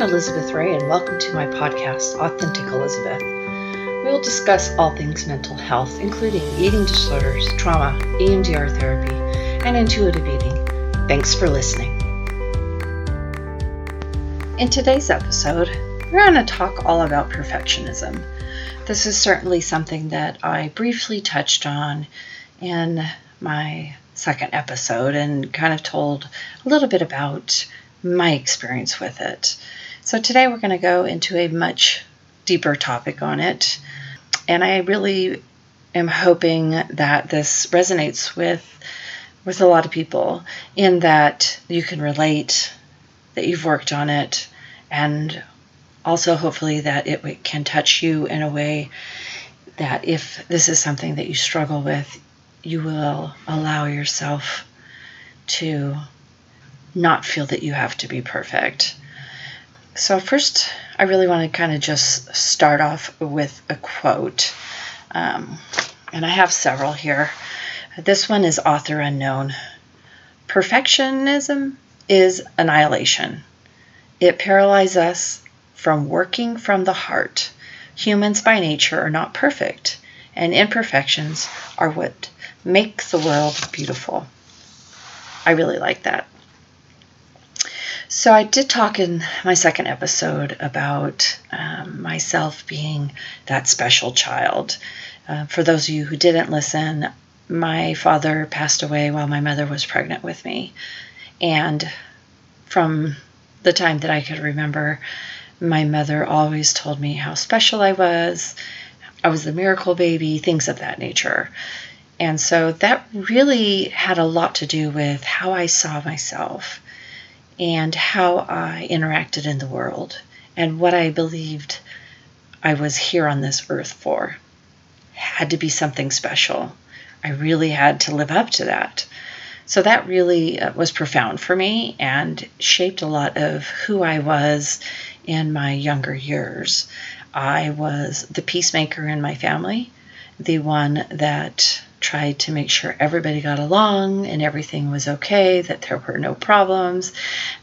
I'm Elizabeth Ray, and welcome to my podcast, Authentic Elizabeth. We will discuss all things mental health, including eating disorders, trauma, EMDR therapy, and intuitive eating. Thanks for listening. In today's episode, we're going to talk all about perfectionism. This is certainly something that I briefly touched on in my second episode and kind of told a little bit about my experience with it. So today we're going to go into a much deeper topic on it. And I really am hoping that this resonates with with a lot of people in that you can relate that you've worked on it and also hopefully that it can touch you in a way that if this is something that you struggle with you will allow yourself to not feel that you have to be perfect. So, first, I really want to kind of just start off with a quote. Um, and I have several here. This one is author unknown. Perfectionism is annihilation. It paralyzes us from working from the heart. Humans by nature are not perfect, and imperfections are what make the world beautiful. I really like that. So, I did talk in my second episode about um, myself being that special child. Uh, for those of you who didn't listen, my father passed away while my mother was pregnant with me. And from the time that I could remember, my mother always told me how special I was. I was the miracle baby, things of that nature. And so that really had a lot to do with how I saw myself and how I interacted in the world and what I believed I was here on this earth for. Had to be something special. I really had to live up to that. So that really uh, was profound for me and shaped a lot of who I was in my younger years. I was the peacemaker in my family, the one that tried to make sure everybody got along and everything was okay, that there were no problems,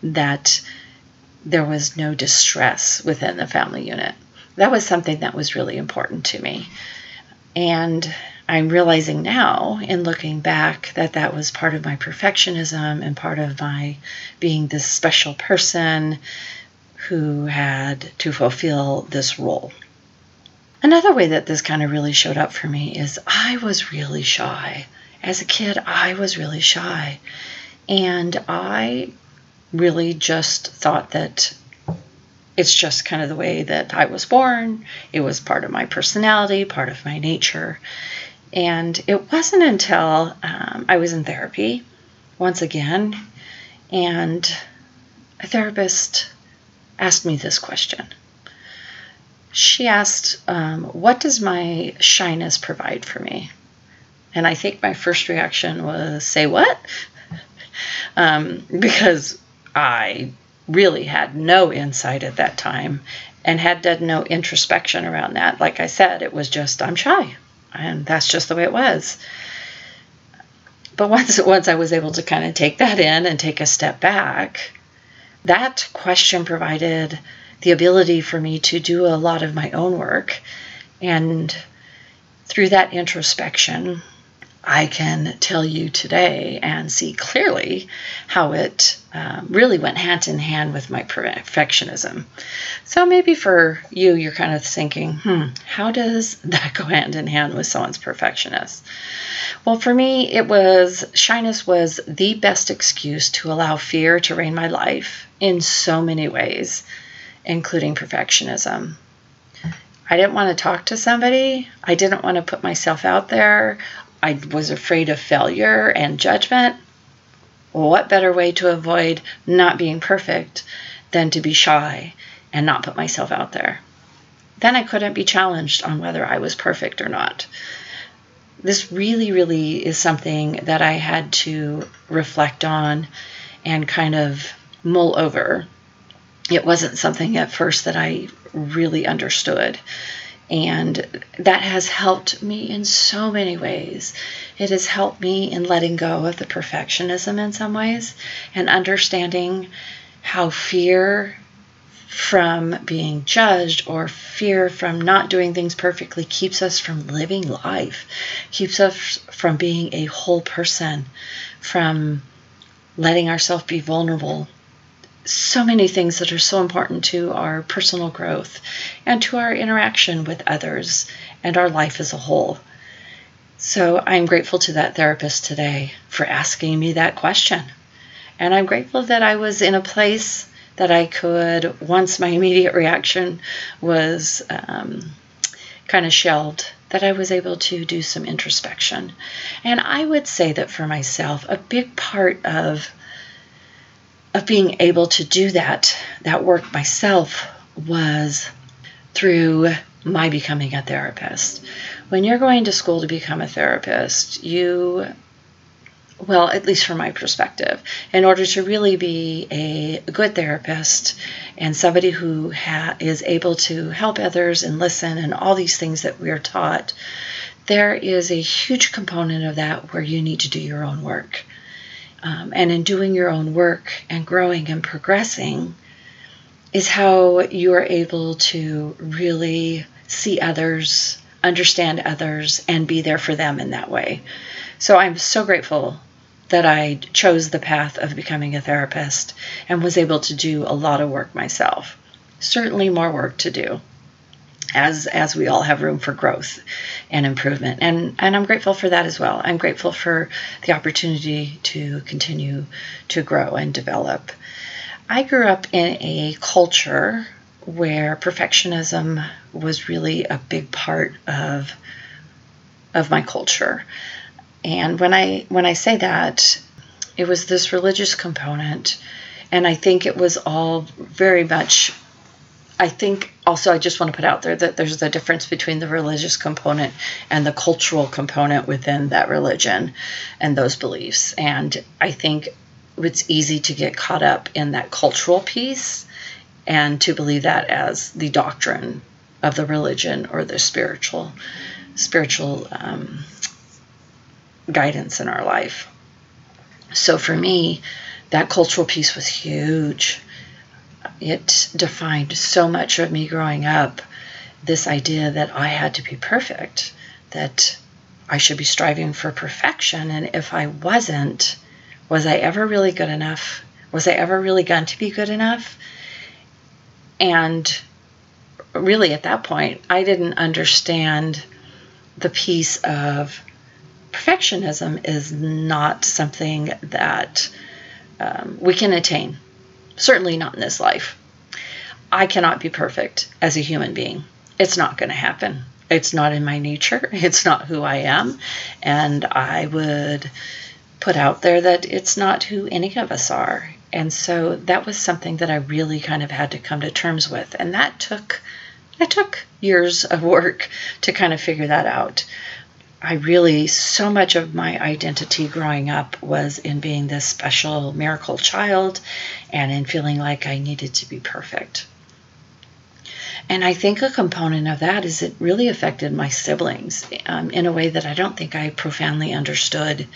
that there was no distress within the family unit. That was something that was really important to me. And I'm realizing now, in looking back, that that was part of my perfectionism and part of my being this special person who had to fulfill this role. Another way that this kind of really showed up for me is I was really shy. As a kid, I was really shy. And I really just thought that it's just kind of the way that I was born. It was part of my personality, part of my nature. And it wasn't until um, I was in therapy once again, and a therapist asked me this question she asked, um, What does my shyness provide for me? And I think my first reaction was, Say what? um, because I really had no insight at that time and had done no introspection around that. Like I said, it was just, I'm shy. And that's just the way it was. But once, once I was able to kind of take that in and take a step back, that question provided the ability for me to do a lot of my own work. And through that introspection, I can tell you today and see clearly how it um, really went hand in hand with my perfectionism. So maybe for you, you're kind of thinking, hmm, how does that go hand in hand with someone's perfectionist? Well, for me, it was shyness was the best excuse to allow fear to reign my life in so many ways including perfectionism. I didn't want to talk to somebody. I didn't want to put myself out there. I was afraid of failure and judgment. What better way to avoid not being perfect than to be shy and not put myself out there? Then I couldn't be challenged on whether I was perfect or not. This really, really is something that I had to reflect on and kind of mull over it wasn't something at first that I really understood. And that has helped me in so many ways. It has helped me in letting go of the perfectionism in some ways and understanding how fear from being judged or fear from not doing things perfectly keeps us from living life, keeps us from being a whole person, from letting ourselves be vulnerable. So many things that are so important to our personal growth and to our interaction with others and our life as a whole. So I'm grateful to that therapist today for asking me that question. And I'm grateful that I was in a place that I could, once my immediate reaction was um, kind of shelved, that I was able to do some introspection. And I would say that for myself, a big part of of being able to do that that work myself was through my becoming a therapist. When you're going to school to become a therapist, you well, at least from my perspective, in order to really be a good therapist and somebody who ha- is able to help others and listen and all these things that we're taught, there is a huge component of that where you need to do your own work. Um, and in doing your own work and growing and progressing is how you are able to really see others, understand others, and be there for them in that way. So I'm so grateful that I chose the path of becoming a therapist and was able to do a lot of work myself. Certainly more work to do. As, as we all have room for growth and improvement. And, and I'm grateful for that as well. I'm grateful for the opportunity to continue to grow and develop. I grew up in a culture where perfectionism was really a big part of, of my culture. And when I when I say that, it was this religious component, and I think it was all very much. I think also I just want to put out there that there's a difference between the religious component and the cultural component within that religion and those beliefs. And I think it's easy to get caught up in that cultural piece and to believe that as the doctrine of the religion or the spiritual spiritual um, guidance in our life. So for me, that cultural piece was huge. It defined so much of me growing up this idea that I had to be perfect, that I should be striving for perfection. And if I wasn't, was I ever really good enough? Was I ever really going to be good enough? And really, at that point, I didn't understand the piece of perfectionism is not something that um, we can attain, certainly not in this life. I cannot be perfect as a human being. It's not going to happen. It's not in my nature. It's not who I am. And I would put out there that it's not who any of us are. And so that was something that I really kind of had to come to terms with. And that took it took years of work to kind of figure that out. I really, so much of my identity growing up was in being this special miracle child and in feeling like I needed to be perfect. And I think a component of that is it really affected my siblings um, in a way that I don't think I profoundly understood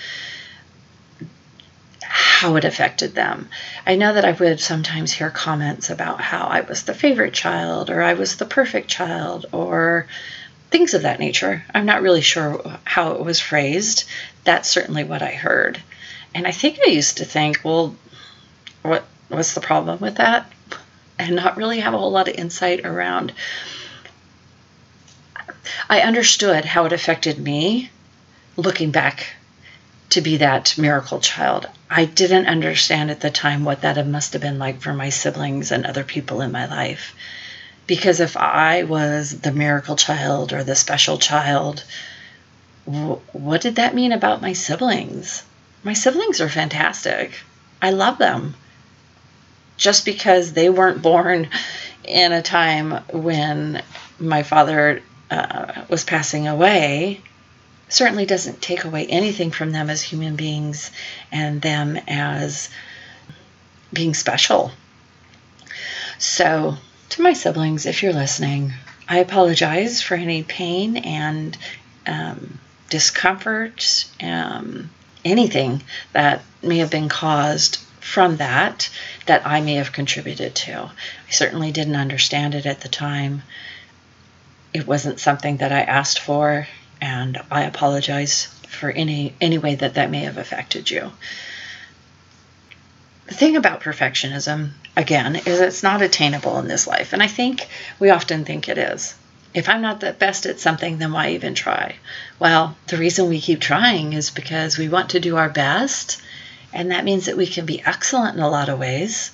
how it affected them. I know that I would sometimes hear comments about how I was the favorite child or I was the perfect child or things of that nature. I'm not really sure how it was phrased. That's certainly what I heard. And I think I used to think, well, what what's the problem with that? And not really have a whole lot of insight around. I understood how it affected me looking back to be that miracle child. I didn't understand at the time what that must have been like for my siblings and other people in my life. Because if I was the miracle child or the special child, what did that mean about my siblings? My siblings are fantastic. I love them. Just because they weren't born in a time when my father uh, was passing away certainly doesn't take away anything from them as human beings and them as being special. So to my siblings, if you're listening, I apologize for any pain and um, discomfort, um, anything that may have been caused from that that I may have contributed to. I certainly didn't understand it at the time. It wasn't something that I asked for, and I apologize for any any way that that may have affected you. The thing about perfectionism, again, is it's not attainable in this life, and I think we often think it is. If I'm not the best at something, then why even try? Well, the reason we keep trying is because we want to do our best and that means that we can be excellent in a lot of ways.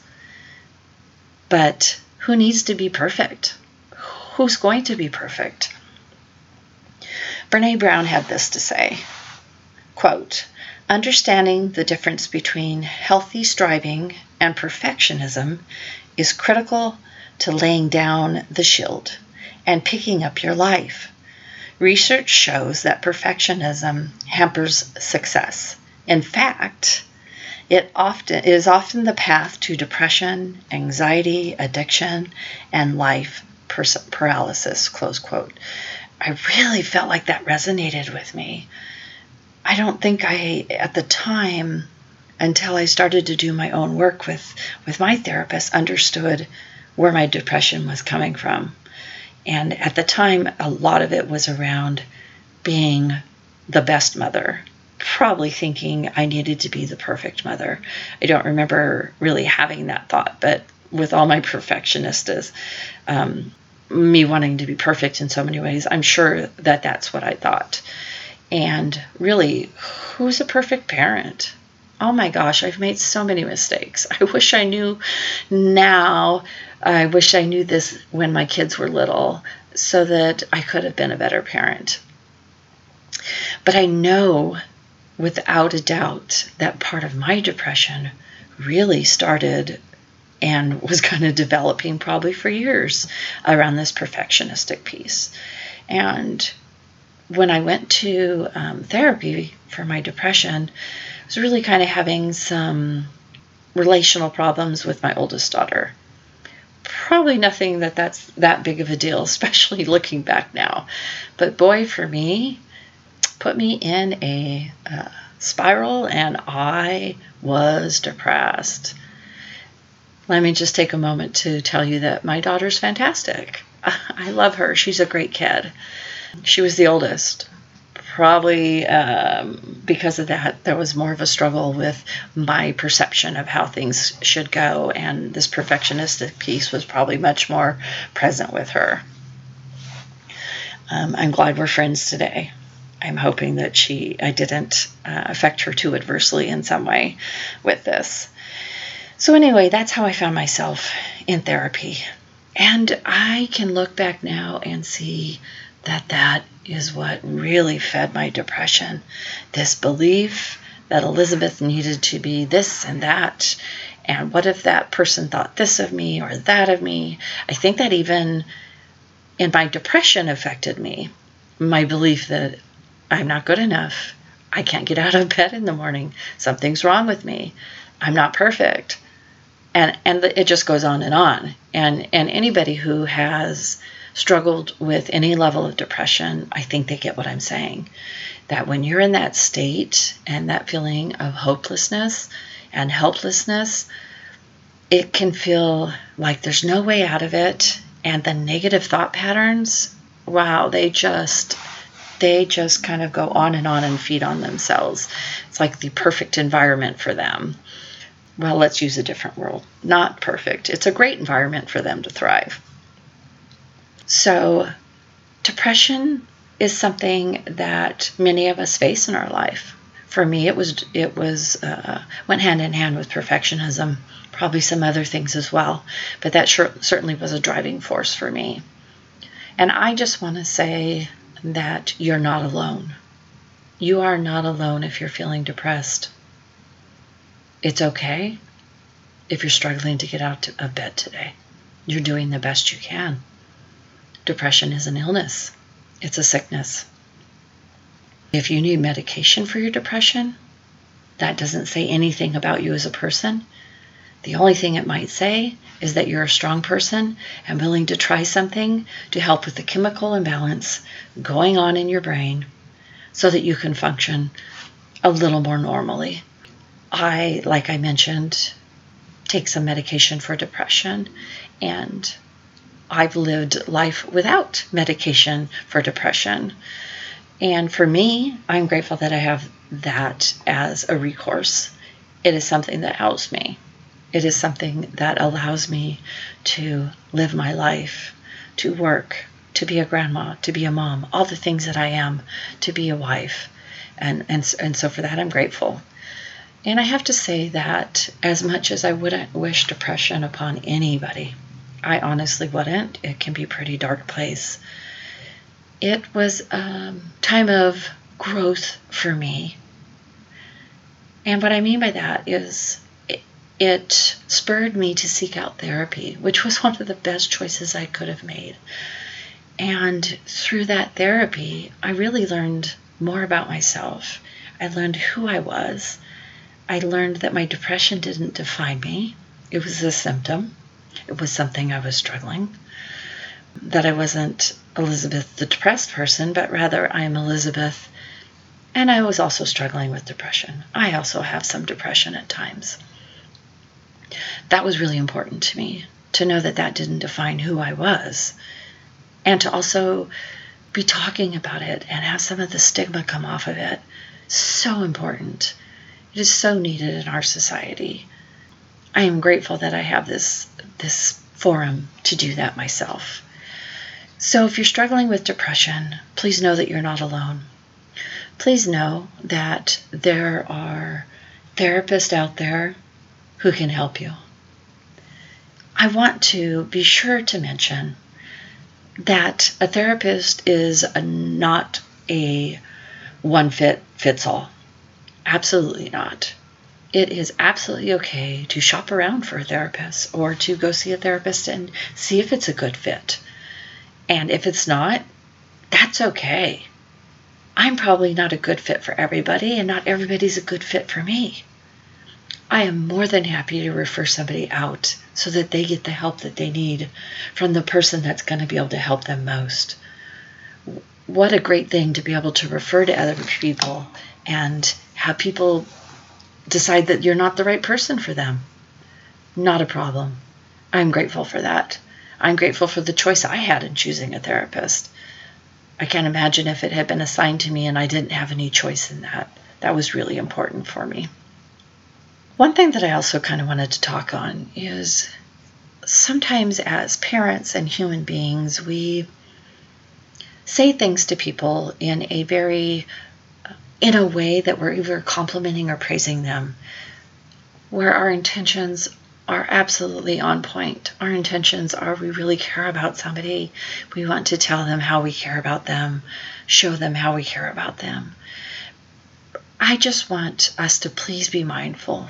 But who needs to be perfect? Who's going to be perfect? Brene Brown had this to say quote, Understanding the difference between healthy striving and perfectionism is critical to laying down the shield and picking up your life. Research shows that perfectionism hampers success. In fact, it often it is often the path to depression, anxiety, addiction, and life paralysis. Close quote. I really felt like that resonated with me. I don't think I, at the time, until I started to do my own work with, with my therapist, understood where my depression was coming from. And at the time, a lot of it was around being the best mother, probably thinking I needed to be the perfect mother. I don't remember really having that thought, but with all my perfectionist um, me wanting to be perfect in so many ways, I'm sure that that's what I thought. And really, who's a perfect parent? Oh my gosh, I've made so many mistakes. I wish I knew now. I wish I knew this when my kids were little so that I could have been a better parent. But I know without a doubt, that part of my depression really started and was kind of developing probably for years around this perfectionistic piece. And when I went to um, therapy for my depression, was really kind of having some relational problems with my oldest daughter. Probably nothing that that's that big of a deal, especially looking back now. But boy, for me, put me in a uh, spiral and I was depressed. Let me just take a moment to tell you that my daughter's fantastic. I love her. She's a great kid. She was the oldest. Probably um, because of that, there was more of a struggle with my perception of how things should go, and this perfectionistic piece was probably much more present with her. Um, I'm glad we're friends today. I'm hoping that she I didn't uh, affect her too adversely in some way with this. So anyway, that's how I found myself in therapy. And I can look back now and see that that is what really fed my depression. This belief that Elizabeth needed to be this and that. And what if that person thought this of me or that of me? I think that even in my depression affected me. My belief that I'm not good enough. I can't get out of bed in the morning. Something's wrong with me. I'm not perfect. And and it just goes on and on. And and anybody who has struggled with any level of depression, I think they get what I'm saying. That when you're in that state and that feeling of hopelessness and helplessness, it can feel like there's no way out of it. And the negative thought patterns, wow, they just they just kind of go on and on and feed on themselves. It's like the perfect environment for them. Well, let's use a different word. Not perfect. It's a great environment for them to thrive. So, depression is something that many of us face in our life. For me, it was it was uh, went hand in hand with perfectionism, probably some other things as well, but that sure, certainly was a driving force for me. And I just want to say that you're not alone. You are not alone if you're feeling depressed. It's okay if you're struggling to get out of bed today. You're doing the best you can. Depression is an illness, it's a sickness. If you need medication for your depression, that doesn't say anything about you as a person. The only thing it might say is that you're a strong person and willing to try something to help with the chemical imbalance going on in your brain so that you can function a little more normally. I, like I mentioned, take some medication for depression, and I've lived life without medication for depression. And for me, I'm grateful that I have that as a recourse. It is something that helps me. It is something that allows me to live my life, to work, to be a grandma, to be a mom, all the things that I am, to be a wife. And, and, and so for that, I'm grateful. And I have to say that as much as I wouldn't wish depression upon anybody, I honestly wouldn't. It can be a pretty dark place. It was a time of growth for me. And what I mean by that is it, it spurred me to seek out therapy, which was one of the best choices I could have made. And through that therapy, I really learned more about myself. I learned who I was. I learned that my depression didn't define me, it was a symptom, was something I was struggling. That I wasn't Elizabeth, the depressed person, but rather I am Elizabeth. And I was also struggling with depression. I also have some depression at times. That was really important to me to know that that didn't define who I was and to also be talking about it and have some of the stigma come off of it. So important. It is so needed in our society. I am grateful that I have this this forum to do that myself. So if you're struggling with depression, please know that you're not alone. Please know that there are therapists out there who can help you. I want to be sure to mention that a therapist is a, not a one fit fits all. Absolutely not. It is absolutely okay to shop around for a therapist or to go see a therapist and see if it's a good fit. And if it's not, that's okay. I'm probably not a good fit for everybody, and not everybody's a good fit for me. I am more than happy to refer somebody out so that they get the help that they need from the person that's going to be able to help them most. What a great thing to be able to refer to other people and have people decide that you're not the right person for them. Not a problem. I'm grateful for that. I'm grateful for the choice I had in choosing a therapist. I can't imagine if it had been assigned to me and I didn't have any choice in that. That was really important for me. One thing that I also kind of wanted to talk on is sometimes as parents and human beings, we say things to people in a very in a way that we're either complimenting or praising them, where our intentions are absolutely on point. Our intentions are we really care about somebody. We want to tell them how we care about them, show them how we care about them. I just want us to please be mindful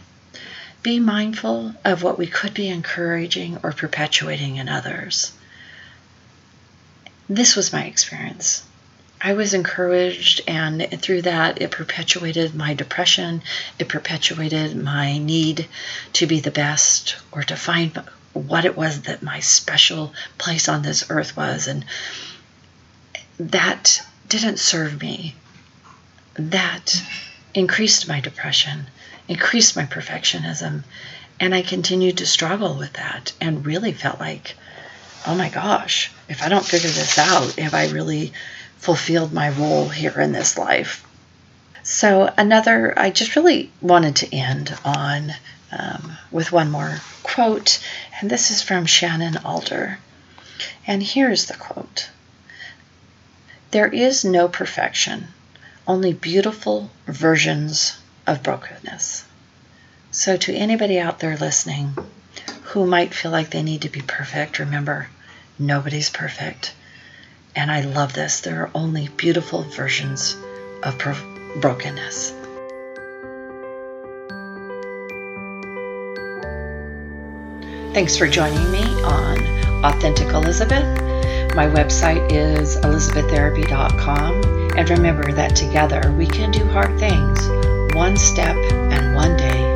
be mindful of what we could be encouraging or perpetuating in others. This was my experience. I was encouraged, and through that, it perpetuated my depression. It perpetuated my need to be the best or to find what it was that my special place on this earth was. And that didn't serve me. That increased my depression increased my perfectionism. And I continued to struggle with that and really felt like, oh my gosh, if I don't figure this out, have I really fulfilled my role here in this life? So, another, I just really wanted to end on um, with one more quote, and this is from Shannon Alder. And here's the quote There is no perfection, only beautiful versions of brokenness. So, to anybody out there listening who might feel like they need to be perfect, remember nobody's perfect. And I love this. There are only beautiful versions of brokenness. Thanks for joining me on Authentic Elizabeth. My website is elizabeththerapy.com. And remember that together we can do hard things one step and one day